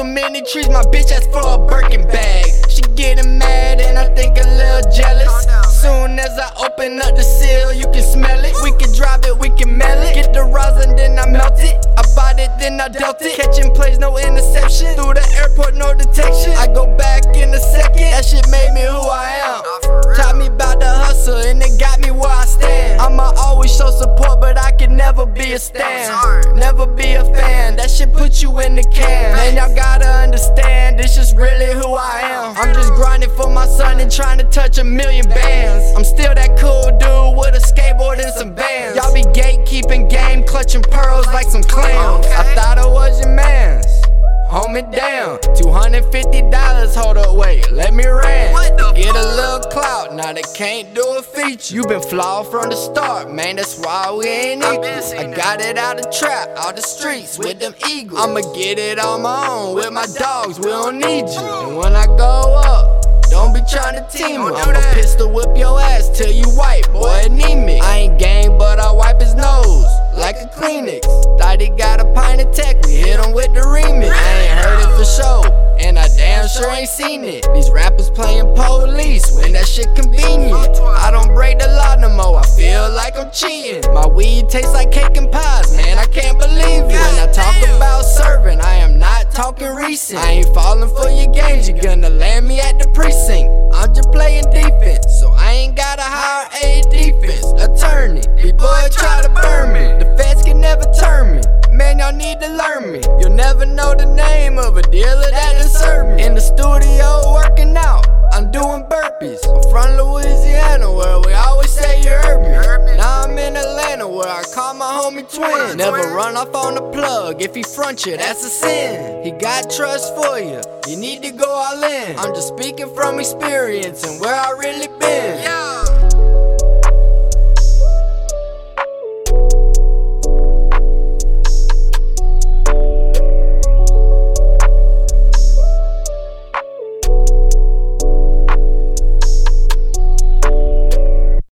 so many trees, my bitch asked for a Birkin bag. She getting mad and I think a be a. Never be a fan. That shit put you in the can. Man, y'all gotta understand, this is really who I am. I'm just grinding for my son and trying to touch a million bands. I'm still that cool dude with a skateboard and some bands. Y'all be gatekeeping game, clutching pearls like some clams. I thought I was your man's. Hold me down. $250, hold up, wait, let me rant. Get a little clout, now they can't do a feature. You been flawed from the start, man, that's why we ain't equal. I got it out the trap, out the streets with them eagles. I'ma get it on my own with my dogs, we don't need you. And when I go up, don't be tryna team up. I'ma pistol whip your ass till you white, boy, anemic. I ain't gang, sure ain't seen it. These rappers playing police when that shit convenient. I don't break the law no more, I feel like I'm cheating. My weed tastes like cake and pies, man, I can't believe it. When I talk about serving, I am not talking recent. I ain't falling for your games, you're gonna land me at the precinct. I'm just playing defense, so I ain't gotta hire y'all need to learn me. You'll never know the name of a dealer that deserve me. In the studio working out, I'm doing burpees. I'm from Louisiana, where we always say you heard me. Now I'm in Atlanta, where I call my homie twin. Never run off on the plug. If he front you, that's a sin. He got trust for you. You need to go all in. I'm just speaking from experience and where I really been.